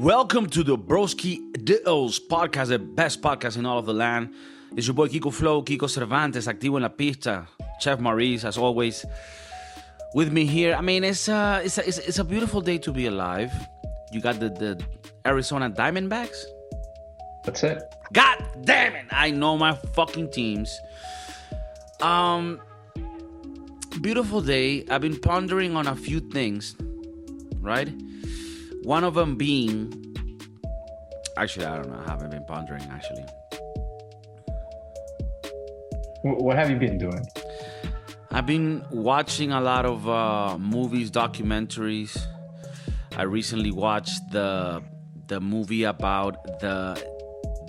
Welcome to the Broski Dills podcast, the best podcast in all of the land. It's your boy Kiko Flow, Kiko Cervantes, activo en la pista. Chef Maurice, as always, with me here. I mean, it's uh, it's a, it's, it's a beautiful day to be alive. You got the the Arizona Diamondbacks. That's it. God damn it! I know my fucking teams. Um, beautiful day. I've been pondering on a few things, right? One of them being, actually, I don't know. I haven't been pondering actually. What have you been doing? I've been watching a lot of uh, movies, documentaries. I recently watched the the movie about the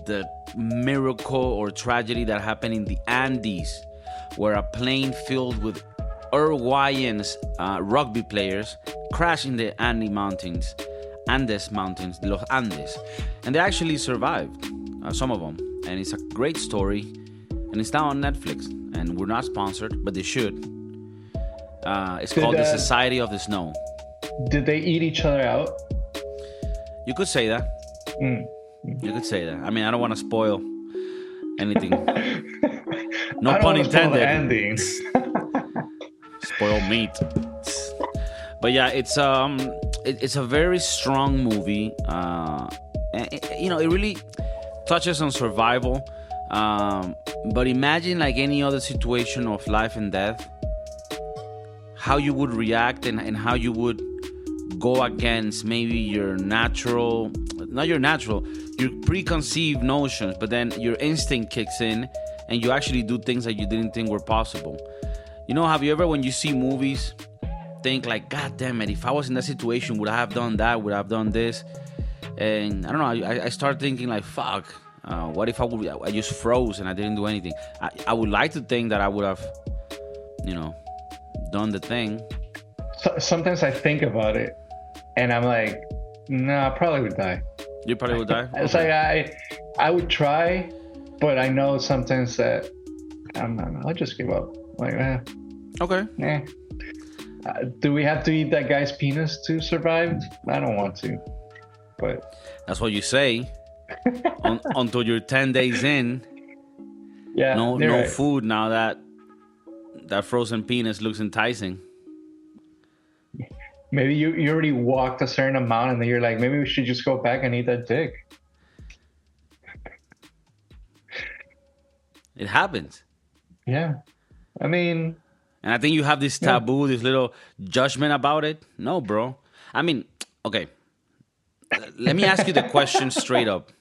the miracle or tragedy that happened in the Andes, where a plane filled with Uruguayans uh, rugby players crashed in the Andes Mountains, Andes Mountains, Los Andes, and they actually survived, uh, some of them. And it's a great story, and it's now on Netflix. And we're not sponsored, but they should. Uh, it's called The uh, Society of the Snow. Did they eat each other out? You could say that. Mm. You could say that. I mean, I don't want to spoil anything. No pun intended. endings. spoil meat. But yeah, it's um, it, it's a very strong movie. Uh, it- you know, it really touches on survival. Um, but imagine like any other situation of life and death, how you would react and, and how you would go against maybe your natural, not your natural, your preconceived notions, but then your instinct kicks in and you actually do things that you didn't think were possible. You know, have you ever, when you see movies, think like, God damn it, if I was in that situation, would I have done that? Would I have done this? And I don't know, I, I start thinking like, fuck, uh, what if I would, I just froze and I didn't do anything? I, I would like to think that I would have, you know, done the thing. So- Sometimes I think about it, and I'm like, nah, I probably would die. You probably would die. It's like I, I would try, but I know sometimes that I'm not. I'll just give up. Like, eh, okay. eh. Uh, do we have to eat that guy's penis to survive? I don't want to, but That's what you say. Un until you're 10 days in, yeah, no no right. food now that that frozen penis looks enticing. Maybe you, you already walked a certain amount, and then you're like, maybe we should just go back and eat that dick. It happens. Yeah, I mean, And I think you have this taboo, this little judgment about it. No, bro. I mean, okay. Let me ask you the question straight up.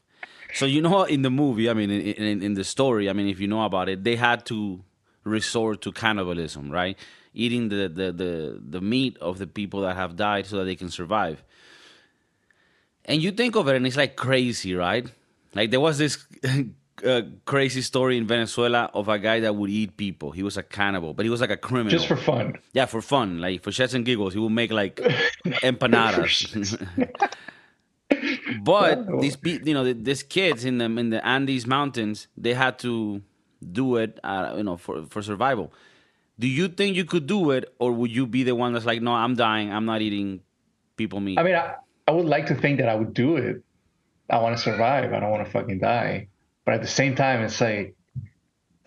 So you know, in the movie, I mean, in, in, in the story, I mean, if you know about it, they had to resort to cannibalism, right? Eating the, the, the, the meat of the people that have died so that they can survive. And you think of it, and it's like crazy, right? Like there was this uh, crazy story in Venezuela of a guy that would eat people. He was a cannibal, but he was like a criminal. just for fun. Yeah, for fun, like for shits and giggles, he would make like empanadas. but these, you know, these kids in the in the Andes mountains, they had to do it, uh, you know, for for survival. Do you think you could do it, or would you be the one that's like, no, I'm dying, I'm not eating people meat? I mean, I, I would like to think that I would do it. I want to survive. I don't want to fucking die. But at the same time, it's like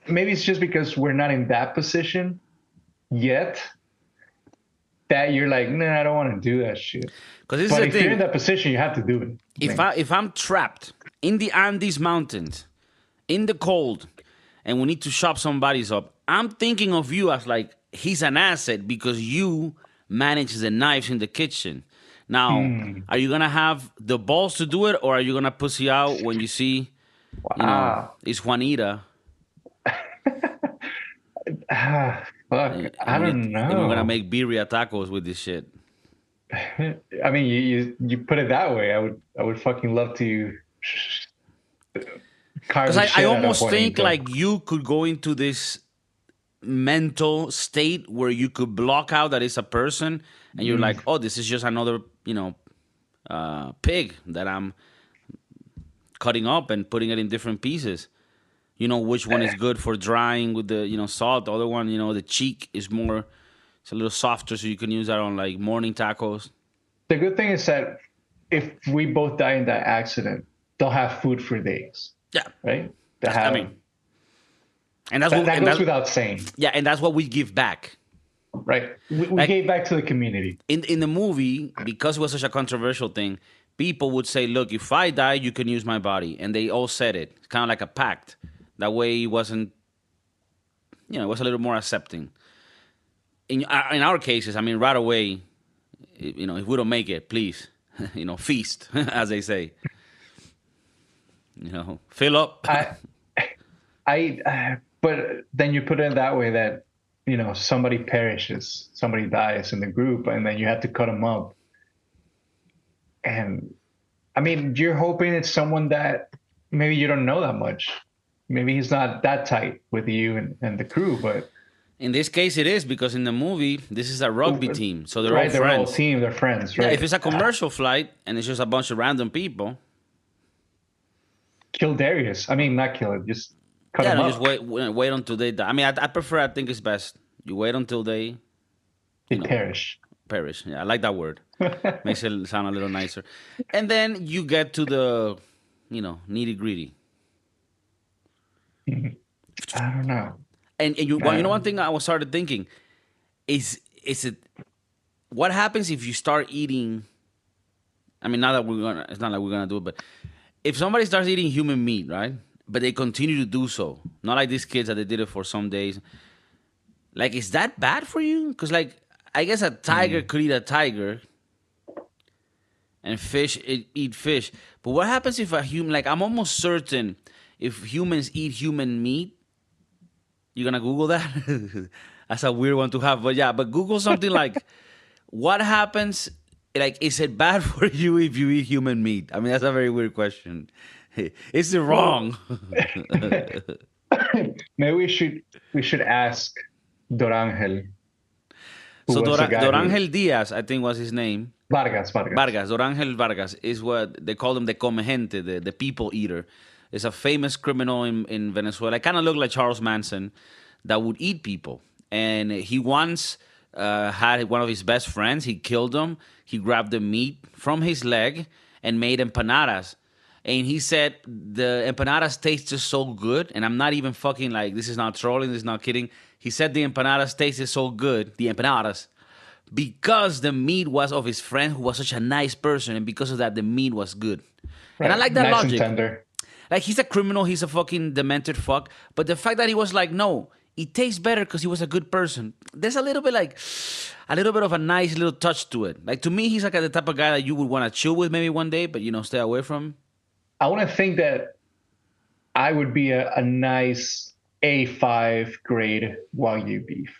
maybe it's just because we're not in that position yet that you're like, nah, I don't want to do that shit. Because But if the you're in that position, you have to do it. if I if I'm trapped in the Andes mountains, in the cold, and we need to chop somebody's up, I'm thinking of you as like he's an asset because you manage the knives in the kitchen. Now, hmm. are you gonna have the balls to do it, or are you gonna pussy out when you see, you know, Wow. it's Juanita? Ah, fuck. I don't know. We're gonna make birria tacos with this shit. I mean, you, you you put it that way. I would I would fucking love to. Because I, I almost think like you could go into this mental state where you could block out that it's a person and you're like, oh, this is just another, you know, uh, pig that I'm cutting up and putting it in different pieces. You know which one is good for drying with the you know salt. The other one, you know, the cheek is more, it's a little softer, so you can use that on like morning tacos. the good thing is that if we both die in that accident, they'll have food for days, Yeah, right? They I mean, and that's that, what that and goes that's, without saying, yeah, and that's what we give back. right? We, we Like- gave back to the community. in in the movie because it was such a controversial thing people would say look if i die you can use my body. And they all said it. It's kind of like a pact. That way it wasn't you know it was a little more accepting. In uh, in our cases i mean right away you know if we don't make it please you know feast as they say. You know fill up. I, I, uh, but then you put it that way that you know somebody perishes, somebody dies in the group, and then you have to cut them up. And I mean, you're hoping it's someone that maybe you don't know that much. Maybe he's not that tight with you and, and the crew, but in this case it is because in the movie this is a rugby team so they're right, all they're all friends team, they're friends, Right? yeah if it's a commercial flight and it's just a bunch of random people kill Darius. I mean, not kill it, just cut yeah, him no, just wait, wait, until they die. I mean, I, I prefer. I think it's best you wait until they They perish. Perish. Yeah, I like that word. Makes it sound a little nicer. And then you get to the, you know, nitty gritty. I don't know. And, and you, well, you know, um, one thing I was started thinking is, is it, what happens if you start eating? I mean, not that we're gonna, it's not like we're gonna do it, but if somebody starts eating human meat, right? But they continue to do so, not like these kids that they did it for some days. Like, is that bad for you? Because, like, I guess a tiger mm-hmm. could eat a tiger, and fish eat, eat fish. But what happens if a human, like, I'm almost certain if humans eat human meat, you're gonna Google that? That's a weird one to have. But yeah, but Google something like what happens like is it bad for you if you eat human meat? I mean that's a very weird question. Is it wrong? Maybe we should we should ask Dorangel. Who so Dor- Dorangel Diaz, I think was his name. Vargas, Vargas. Vargas, Dorangel Vargas is what they call him the come gente, the, the people eater. Is a famous criminal in, in Venezuela. Kind of looked like Charles Manson that would eat people. And he once uh, had one of his best friends. He killed him. He grabbed the meat from his leg and made empanadas. And he said the empanadas tasted so good. And I'm not even fucking like, this is not trolling, this is not kidding. He said the empanadas tasted so good, the empanadas, because the meat was of his friend who was such a nice person. And because of that, the meat was good. And I like that nice logic. And tender. Like he's a criminal, he's a fucking demented fuck. But the fact that he was like, no, it tastes better because he was a good person. There's a little bit like a little bit of a nice little touch to it. Like to me, he's like the type of guy that you would want to chill with maybe one day, but you know, stay away from. I want to think that I would be a, a nice A5 grade Wagyu beef.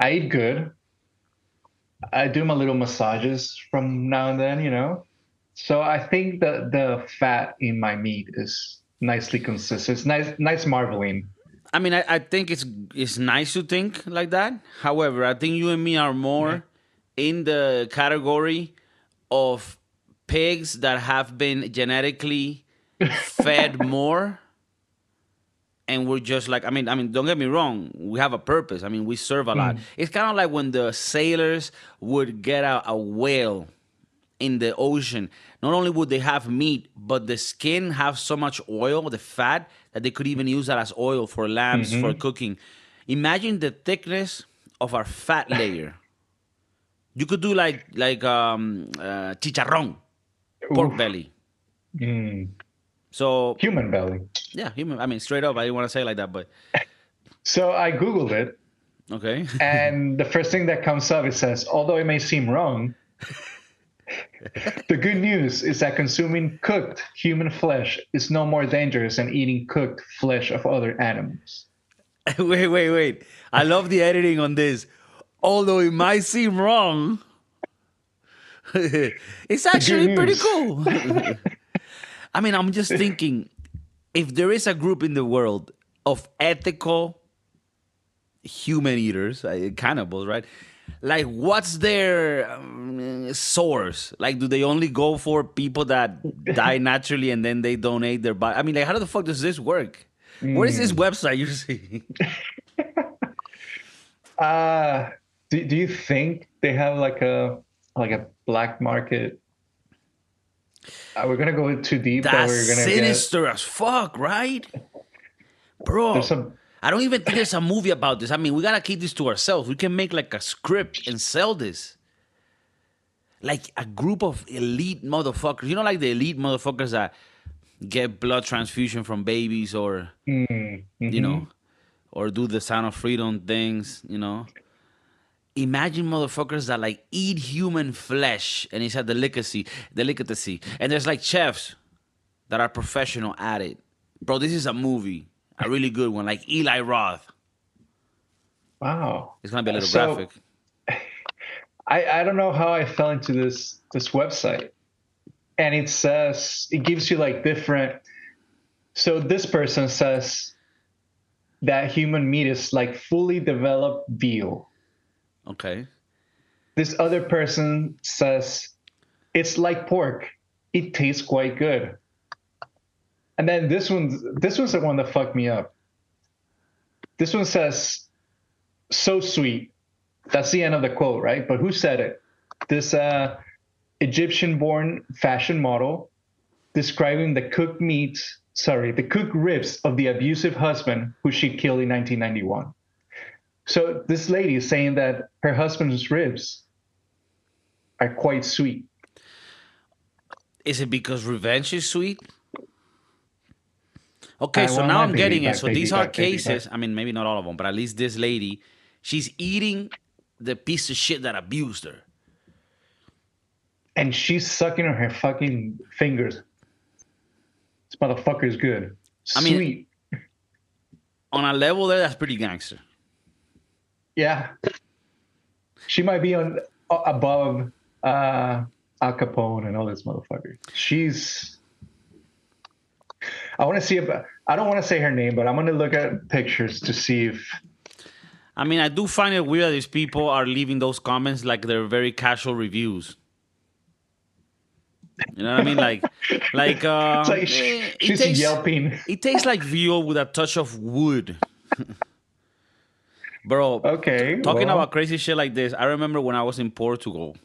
I eat good. I do my little massages from now and then, you know. So I think that the fat in my meat is nicely consistent. It's nice, nice marbling. I mean, I, I think it's it's nice to think like that. However, I think you and me are more in the category of pigs that have been genetically fed more and we're just like I mean I mean don't get me wrong we have a purpose. I mean we serve a lot. It's kind of like when the sailors would get a, a whale in the ocean. Not only would they have meat but the skin have so much oil the fat that they could even use that as oil for lamps for cooking. Imagine the thickness of our fat layer. You could do like like um uh, chicharrón pork belly. Mm, so human belly. yeah human i mean straight up i didn't want to say it like that but So I Googled it, okay and the first thing that comes up it says, although it may seem wrong, the good news is that consuming cooked human flesh is no more dangerous than eating cooked flesh of other animals. wait, wait, wait. I love the editing on this. Although it might seem wrong, it's actually pretty cool. I mean, I'm just thinking if there is a group in the world of ethical human eaters, uh, cannibals, right? Like, what's their um, source? Like, do they only go for people that die naturally and then they donate their body? I mean, like, how the fuck does this work? Where is this website you see? Uh, do, do you think they have like a like a black market Are we gonna go too deep? that That's we're gonna sinister as fuck, right? Bro. Some- I don't even think there's a movie about this. I mean, we gotta keep this to ourselves. We can make like a script and sell this. Like a group of elite motherfuckers. You know, like the elite motherfuckers that get blood transfusion from babies or Mm, you know, or do the sound of freedom things, you know. Imagine motherfuckers that like eat human flesh and it's a delicacy, delicacy. And there's like chefs that are professional at it. Bro, this is a movie, a really good one, like Eli Roth. Wow. It's gonna be a little So- graphic. I, I don't know how I fell into this this website. And it says it gives you like different so this person says that human meat is like fully developed veal. Okay. This other person says it's like pork. It tastes quite good. And then this one this one's the one that fucked me up. This one says so sweet. That's the end of the quote, right? But who said it? This uh, Egyptian born fashion model describing the cooked meat, sorry, the cooked ribs of the abusive husband who she killed in 1991. So this lady is saying that her husband's ribs are quite sweet. Is it because revenge is sweet? Okay, so now I'm getting it. So these are might be, cases. I mean, maybe not all of them, but at least this lady, she's eating the piece of shit that abused her. And she's sucking on her fucking fingers. This motherfucker is good. I mean- On a level there, that's pretty gangster. Yeah. She might be on uh, above uh Al Capone and all this motherfucker. She's I want to see if I don't want to say her name, but I'm going to look at pictures to see if I mean, I do find it weird that these people are leaving those comments like they're very casual reviews. You know what I mean? Like, like, uh, like eh, it she's tastes- yelping. It tastes like veal with a touch of wood. Bro, Okay. talking well, about crazy shit like this, I remember when I was in Portugal,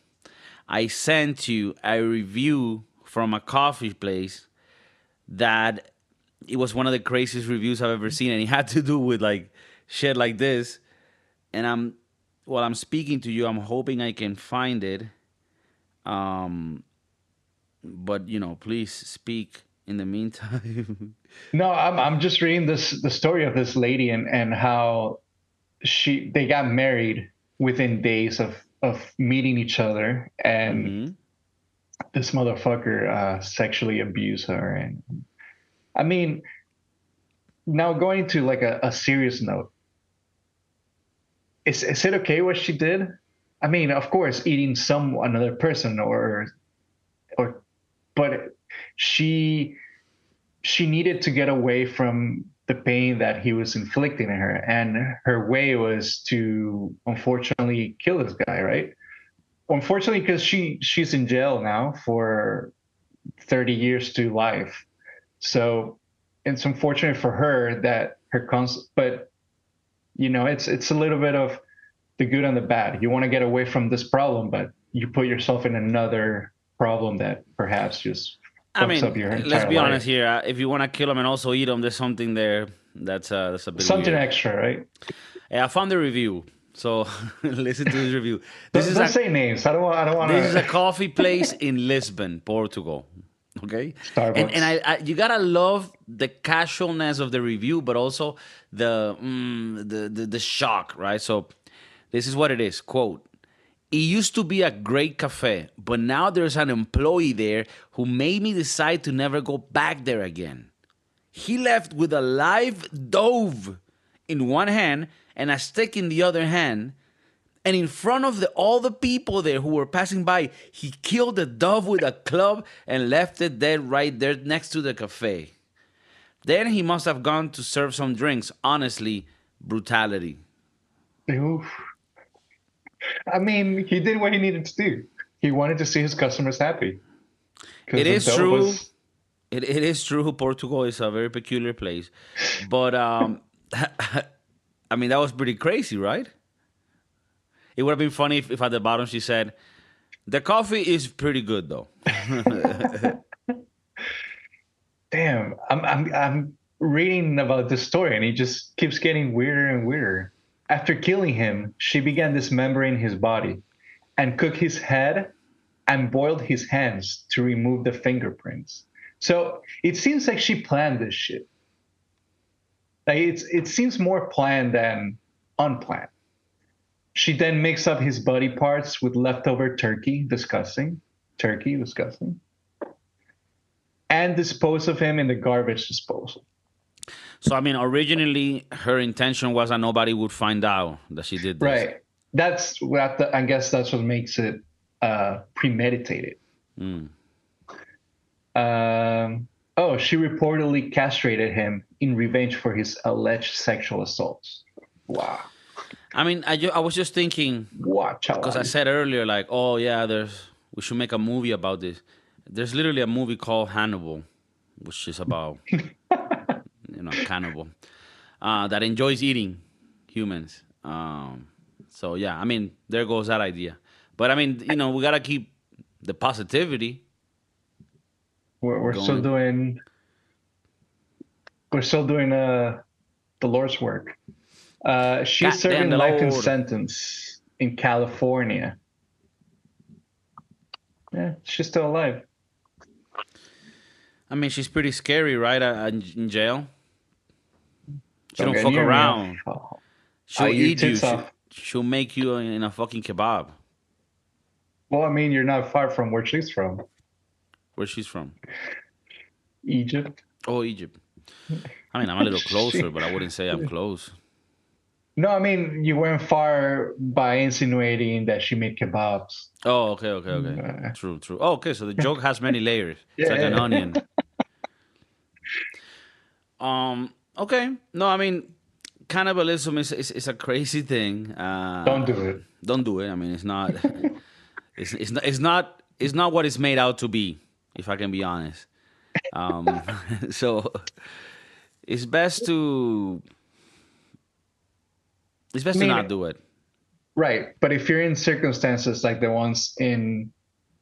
I sent you a review from a coffee place that it was one of the craziest reviews I've ever seen, and it had to do with like shit like this. And I'm while I'm speaking to you, I'm hoping I can find it. Um, but you know, please speak in the meantime. No, I'm I'm just reading this the story of this lady and and how she they got married within days of of meeting each other and Mhm. this motherfucker uh, sexually abused her. And i mean now going to like a, a serious note. Is, is it okay what she did? I mean of course eating some another person or or but she she needed to get away from the pain that he was inflicting on her. And her way was to unfortunately kill this guy right? Unfortunately because she she's in jail now for 30 years to life. So it's unfortunate for her that her cons but you know it's it's a little bit of the good and the bad. You want to get away from this problem but you put yourself in another problem that perhaps just I mean, let's be life. honest here. Uh, if you want to kill them and also eat them, there's something there that's uh, that's a bit something weird. extra right Yeah, I found the review, so listen to this review. This don't, is don't a, say names i don't want i don't want this is a coffee place in Lisbon, Portugal. Okay, Starbucks. and and I, I you gotta love the casualness of the review, but also the mm, the, the the shock, right? So this is what it is. Quote. It used to be a great cafe, but now there's an employee there who made me decide to never go back there again. He left with a live dove in one hand and a stick in the other hand. And in front of the, all the people there who were passing by, he killed the dove with a club and left it dead right there next to the cafe. Then he must have gone to serve some drinks. Honestly, brutality. Oof. I mean, he did what he needed to do. He wanted to see his customers happy. It is true. was- It, it is true. Portugal is a very peculiar place, but um, I mean that was pretty crazy, right? It would have been funny if, if at the bottom she said, "The coffee is pretty good, though." Damn, I'm I'm I'm reading about this story, and it just keeps getting weirder and weirder. After killing him, she began dismembering his body, and cooked his head, and boiled his hands to remove the fingerprints. So it seems like she planned this shit. Like it's it seems more planned than unplanned. She then mixed up his body parts with leftover turkey, disgusting. Turkey, disgusting. And disposed of him in the garbage disposal. So I mean, originally her intention was that nobody would find out that she did this. Right. That's what the, I guess that's what makes it uh, premeditated. Mm. Um, oh, she reportedly castrated him in revenge for his alleged sexual assaults. Wow. I mean, I, ju- I was just thinking Watch out. because I said earlier, like, oh yeah, there's we should make a movie about this. There's literally a movie called Hannibal, which is about you know cannibal uh, that enjoys eating humans. Um, so yeah, I mean, there goes that idea. But I mean, you know, we gotta keep the positivity. we're, we're still doing we're still doing uh, the Lord's work. Uh, she's Goddamn serving life in sentence in California. Yeah, she's still alive. I mean, she's pretty scary, right? Uh, in jail. She don't get fuck near me. around. Oh, She'll I'll eat you. She, off. she'll make you in a fucking kebab. Well, I mean, you're not far from where she's from, Where she's from? Egypt. Oh, Egypt. I mean, I'm a little closer, but I wouldn't say I'm close. No, I mean you weren't far by insinuating that she made kebabs. Oh, okay, okay, okay. Uh, True, true. Oh, okay, so the joke has many layers. It's like an Yeah. onion. Um. Okay. No, I mean, cannibalism is is, is a crazy thing. Uh, Don't do it. don't do it. I mean, it's not. it's it's not. It's not. It's not what it's made out to be. If I can be honest. Um. so, it's best to. It's best I mean- to not do it. Right, but if you're in circumstances like the ones in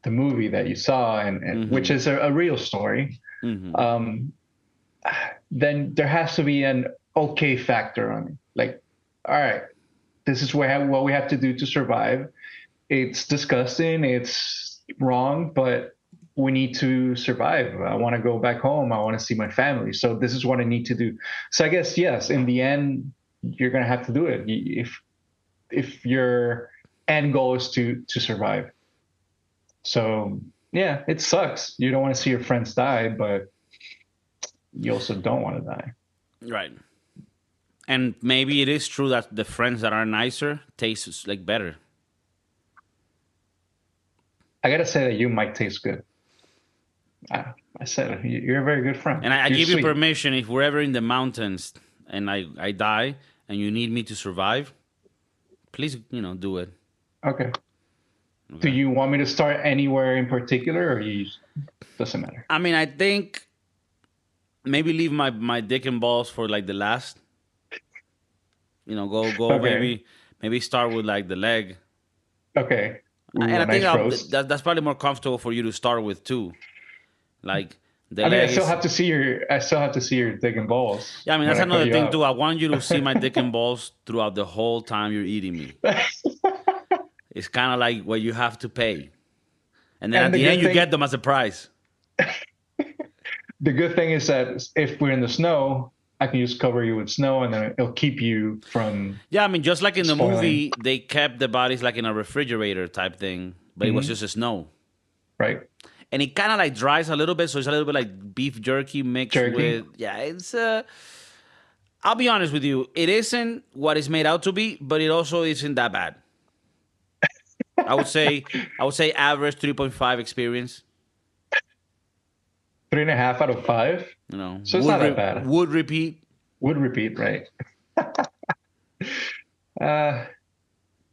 the movie that you saw, and, and Mhm. which is a, a real story, hmm um, then there has to be an okay factor on it. Like, all right, this is what we have to do to survive. It's disgusting. It's wrong, but we need to survive. I want to go back home. I want to see my family. So this is what I need to do. So I guess yes, in the end, you're gonna have to do it. If if your end goal is to to survive. So yeah, it sucks. You don't want to see your friends die, but you also don't want to die. Right. And maybe it is true that the friends that are nicer taste like better. I gotta say that you might taste good. I, I said. You- You're a very good friend. And I, I give you permission if we're ever in the mountains and I, I die and you need me to survive, please, you know, do it. Okay. Do you want me to start anywhere in particular, or you doesn't matter? I mean, I think maybe leave my, my dick and balls for like the last. You know, go go Okay. maybe maybe start with like the leg. Okay. Ooh, and I think nice I'll, that, that's probably more comfortable for you to start with too. Like the I mean, I still have to see your. I still have to see your dick and balls. Yeah, I mean that's another thing up. too. I want you to see my dick and balls throughout the whole time you're eating me. It's kind of like what you have to pay, and then And at the the, end you thing- get them as a prize. the good thing is that if we're in the snow, I can just cover you with snow, and then it'll keep you from. Yeah, I mean just like in the Spoiling. movie, they kept the bodies like in a refrigerator type thing, but it was Mm-hmm. just a snow, Right. and it kind of like dries a little bit, so it's a little bit like beef jerky mixed Jerky? with yeah. It's uh, I'll be honest with you, it isn't what it's made out to be, but it also isn't that bad. I would say I would say average three point five experience. Three and a half out of five You know, So it's not that bad. Would repeat. would repeat, right? uh,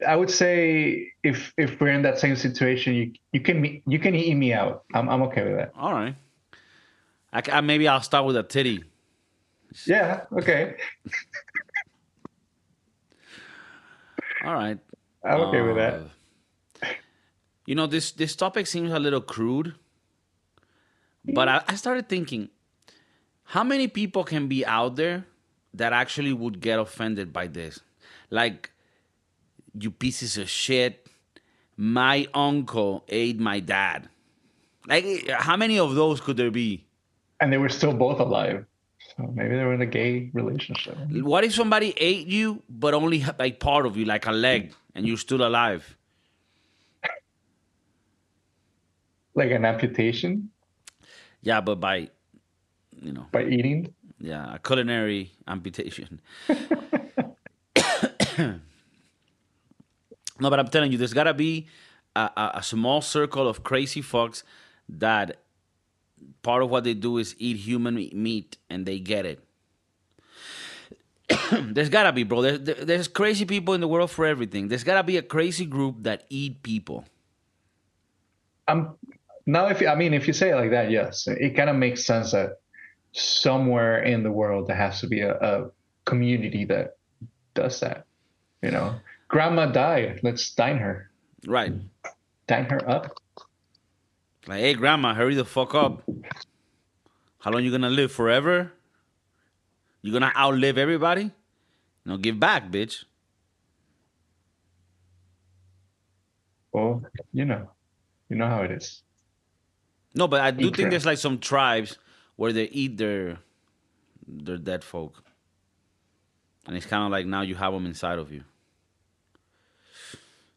I would say if if we're in that same situation, you you can you can eat me out. I'm I'm okay with that. All right. I, ca- maybe I'll start with a titty. Yeah. Okay. All right. I'm okay with that. Uh, You know, this this topic seems a little crude, but I, I started thinking, how many people can be out there that actually would get offended by this? Like, you pieces of shit. My uncle ate my dad. Like, how many of those could there be? And they were still both alive. So maybe they were in a gay relationship. What if somebody ate you, but only like part of you, like a leg, and you're still alive? Like an amputation Yeah, but by, you know, by eating. yeah, a culinary amputation. no, but I'm telling you, there's gotta be a, a, a small circle of crazy fucks that part of what they do is eat human meat and they get it. there's gotta be, bro. There's, there- there's crazy people in the world for everything. There's gotta be a crazy group that eat people. I'm now if I mean if you say it like that, yes, it kind of makes sense that somewhere in the world there has to be a, a community that does that. You know, grandma died. Let's dine her, Right. dine her up. Like, hey, grandma, hurry the fuck up. How long you gonna live? Forever? You gonna outlive everybody? No, give back, bitch. Well, you know, you know how it is. No, but I do think there's like some tribes where they eat their their dead folk, and it's kind of like now you have them inside of you,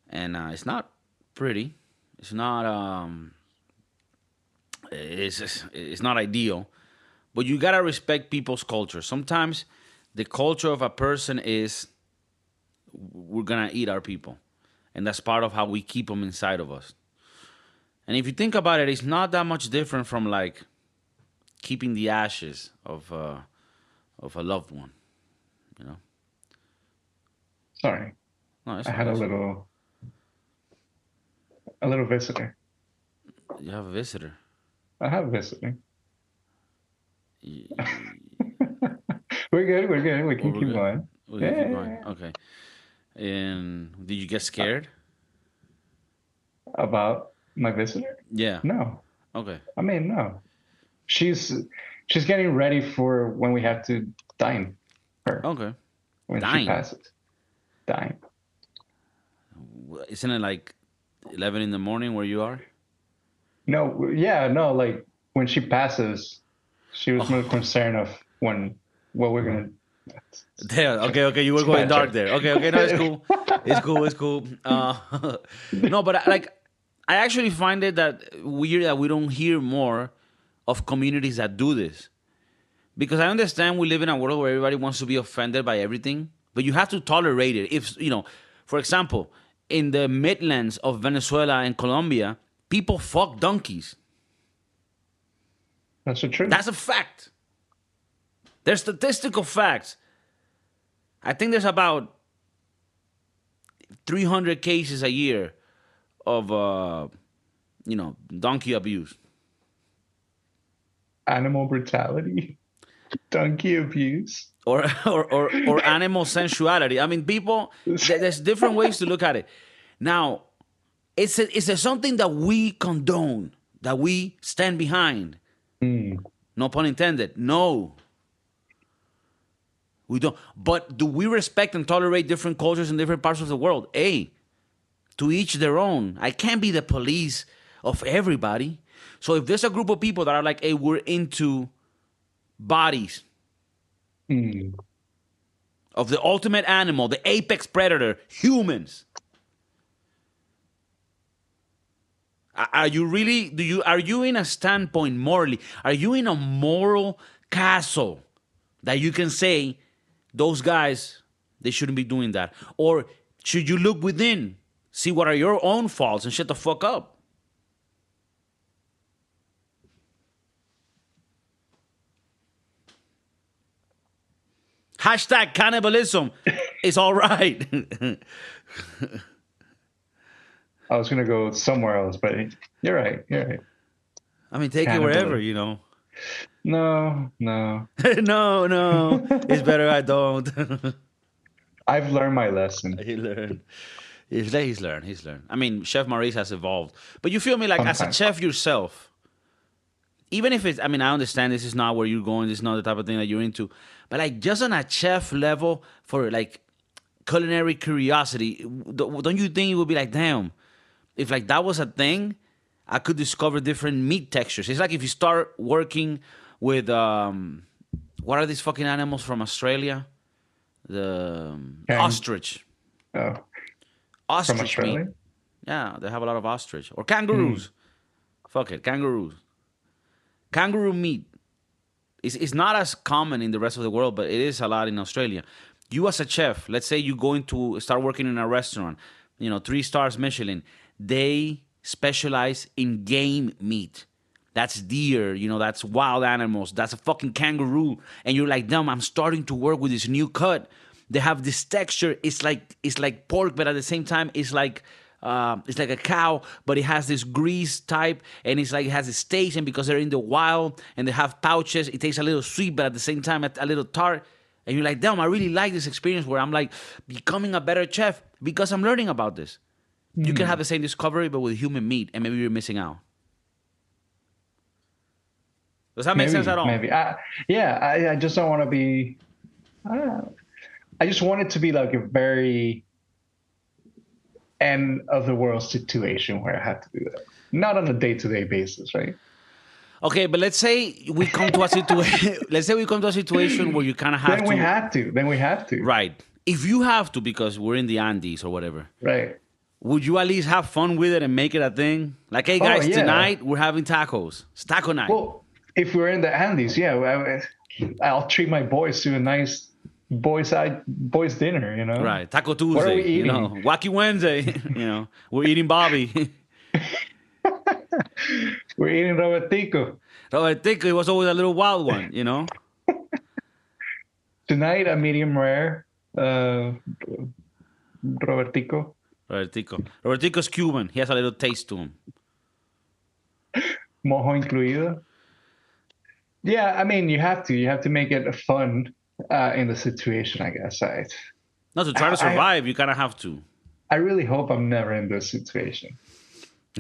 and uh, it's not pretty. It's not um. It's it's not ideal, but you gotta respect people's culture. Sometimes the culture of a person is we're gonna eat our people, and that's part of how we keep them inside of us. And if you think about it, it's not that much different from like keeping the ashes of uh, of a loved one. You know, Sorry, no, it's I had a little, a little visitor. You have a visitor. I have a visitor. You- We're good. We're good. We can we're keep good. going. we can keep going. Okay. And did you get scared? About my visitor? Yeah. No. Okay. I mean, no. She's she's getting ready for when we have to dine her Okay. when Dine? she passes. Dine. Isn't it like eleven in the morning where you are? No, yeah, no, like when she passes, she was Oh. more concerned of when what we're gonna There. Okay. Okay. You were going dark there. Okay. Okay. No, it's cool. It's cool. It's cool. Uh, no, but like, I actually find it that weird that we don't hear more of communities that do this, because I understand we live in a world where everybody wants to be offended by everything, but you have to tolerate it. If you know, for example, in the Midlands of Venezuela and Colombia, people fuck donkeys. That's the truth. That's a fact. There's statistical facts. I think there's about 300 cases a year of, uh, you know, donkey abuse. Animal brutality, donkey abuse. Or, or, or, or animal sensuality. I mean, people, there's different ways to look at it. Now, it's a, it's a something that we condone, that we stand behind. Mm. No pun intended. No. We don't. But do we respect and tolerate different cultures in different parts of the world? A. To each their own. I can't be the police of everybody. So if there's a group of people that are like, hey, we're into bodies Mm. of the ultimate animal, the apex predator, humans. Are- Are you really do you are you in a standpoint morally? Are you in a moral castle that you can say those guys they shouldn't be doing that? Or should you look within, see what are your own faults and shut the fuck up? Hashtag cannibalism is all right. I was gonna go somewhere else, but you're right. You're right. I mean, take it wherever, you know. No, no. no, no, it's better I don't. I've learned my lesson. he learned. He's, he's learned. He's learned. I mean, Chef Maurice has evolved. But you feel me like as a chef yourself, even if it's, I mean, I understand this is not where you're going, this is not the type of thing that you're into, but like just on a chef level for like culinary curiosity, don't you think it would be like, damn, if like that was a thing, I could discover different meat textures. It's like if you start working with um, what are these fucking animals from Australia? The um, ostrich. Oh, Ostrich meat. Yeah, they have a lot of ostrich or hmm. kangaroos. Fuck it, kangaroos. Kangaroo meat is is not as common in the rest of the world, but it is a lot in Australia. You as a chef, let's say you're going to start working in a restaurant, you know, three stars Michelin. They specialize in game meat. That's deer, you know, that's wild animals, that's a fucking kangaroo. And you're like, damn, I'm starting to work with this new cut. They have this texture. It's like it's like pork, but at the same time, it's like um, it's like a cow, but it has this grease type, and it's like it has this taste. And because they're in the wild and they have pouches, it tastes a little sweet, but at the same time, a a little tart. And you're like, damn, I really like this experience where I'm like becoming a better chef because I'm learning about this. You can have the same discovery, but with human meat, and maybe you're missing out. Does that make maybe, sense at all? Maybe. I, yeah, I, I just don't want to be. I don't know. I just want it to be like a very end of the world situation where I have to do that. Not on a day to day basis, right? Okay, but let's say we come to a situation. let's say we come to a situation where you kind of have to then to. we have to. Then we have to. right. If you have to, because we're in the Andes or whatever, Right. would you at least have fun with it and make it a thing? Like, hey Oh, guys, yeah. tonight we're having tacos. It's taco night. Well, if we're in the Andes, yeah, I'll treat my boys to a nice boys side boys dinner. You know. right. Taco Tuesday. You know, eating? Wacky Wednesday. you know, we're eating Bobby. We're eating Robertico Robertico, he was always a little wild one, you know? tonight. A medium rare. Uh, Robertico. Robertico. Robertico's Cuban. He has a little taste to him. mojo incluido. Yeah, I mean, you have to. You have to make it fun uh, in the situation, I guess. I, No, to try to I- I- survive, you kind of have to. I really hope I'm never in this situation.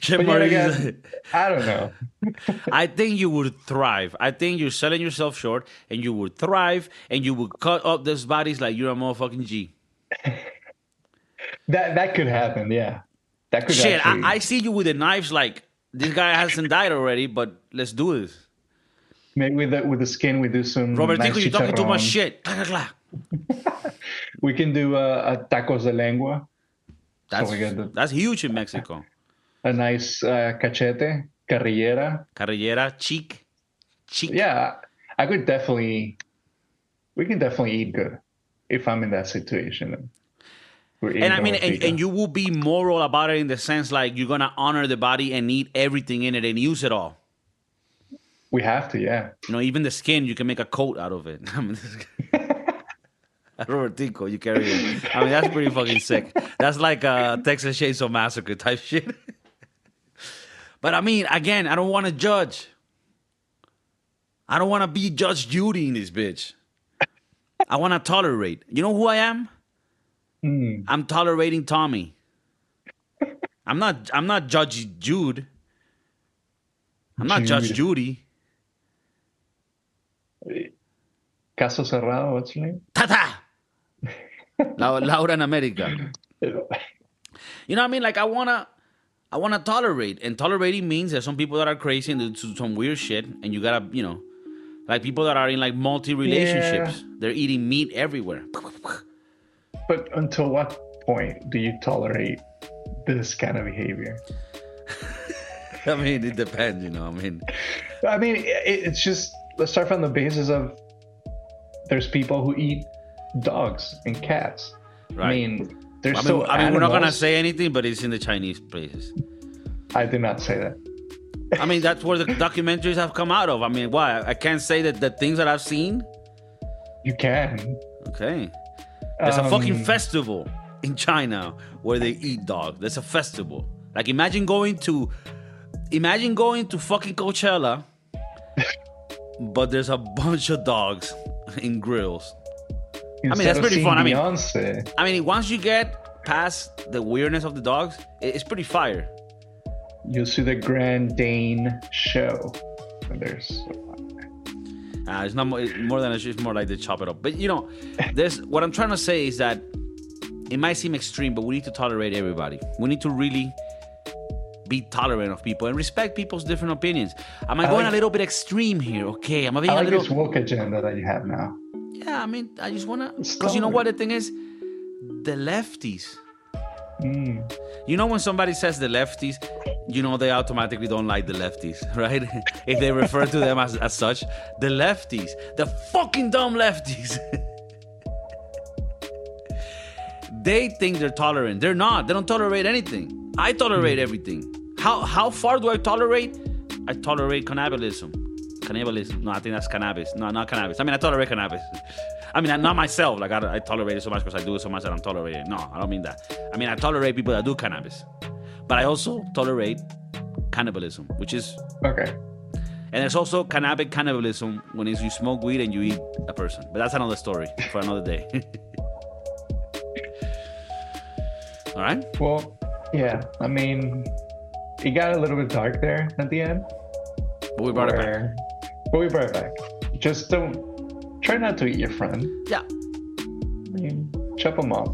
Chef But yet Marty is- again, I don't know. I think you would thrive. I think you're selling yourself short and you would thrive and you would cut up those bodies like you're a motherfucking G. That that could happen. Yeah, that could. Shit, actually, I, I see you with the knives like this guy hasn't died already, but let's do this. Maybe with the with the skin, we do some. Robert, nice you're talking too much shit. We can do uh, a tacos de lengua, That's, got the- that's huge in Mexico. a nice uh, cachete, carrillera. Carrillera, cheek, cheek. Yeah, I could definitely. We can definitely eat good if I'm in that situation. And I mean, and, and you will be moral about it in the sense like you're gonna honor the body and eat everything in it and use it all. We have to. Yeah. You know, even the skin, you can make a coat out of it. I mean, you carry it. I mean, that's pretty fucking sick. That's like a Texas Chainsaw Massacre type shit. but I mean, again, I don't want to judge. I don't want to be Judge Judy in this bitch. I want to tolerate. You know who I am? Mm. I'm tolerating Tommy. I'm not. I'm not Judge Jude. I'm not Judge Judy. Caso cerrado. What's your name? Tata. La- Laura in America. You know what I mean? Like I wanna, I wanna tolerate, and tolerating means there's some people that are crazy and do some weird shit, and you gotta, you know, like people that are in like multi relationships. They're eating meat everywhere. But until what point do you tolerate this kind of behavior? I mean, it depends, you know. I mean, I mean, it, it's just let's start from the basis of there's people who eat dogs and cats. Right. I mean, there's I mean, still I mean, we're not gonna say anything, but it's in the Chinese places. I did not say that. I mean, that's where the documentaries have come out of. I mean, why? I can't say that the things that I've seen. You can. Okay. There's a fucking Um, festival in China where they eat dogs. There's a festival. Like imagine going to imagine going to fucking Coachella, but there's a bunch of dogs in grills. I mean, that's pretty fun. I mean- I mean, once you get past the weirdness of the dogs, it's pretty fire. you'll see the Grand Dane show. There's Uh, it's not more, it's more than a show, it's more like they chop it up. But you know, there's what I'm trying to say is that it might seem extreme, but we need to tolerate everybody. We need to really be tolerant of people and respect people's different opinions. Am I, I going like- a little bit extreme here? Okay, am I being I a like little? this woke agenda that you have now. Yeah, I mean, I just wanna because you know what the thing is, the lefties. Mm. You know when somebody says the lefties, you know they automatically don't like the lefties, right? if they refer to them as, as such, the lefties, the fucking dumb lefties. they think they're tolerant. They're not. They don't tolerate anything. I tolerate everything. How how far do I tolerate? I tolerate cannibalism. Cannibalism. No, I think that's cannabis. No, not cannabis. I mean, I tolerate cannabis. I mean, not myself. Like, I, I tolerate it so much because I do it so much that I'm tolerating. No, I don't mean that. I mean, I tolerate people that do cannabis. But I also tolerate cannibalism, which is, Okay. and there's also cannabis cannibalism when it's you smoke weed and you eat a person. But that's another story for another day. All right? Well, yeah. I mean, it got a little bit dark there at the end. But we brought it back. But we brought it back. Just don't try not to eat your friend. Yeah. I mean, chop them up,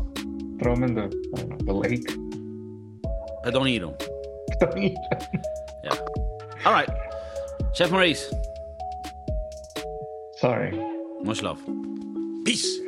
throw them in the know, the lake. I don't eat them. Don't eat 'em. Yeah. All right. Chef Maurice, Sorry. much love. Peace.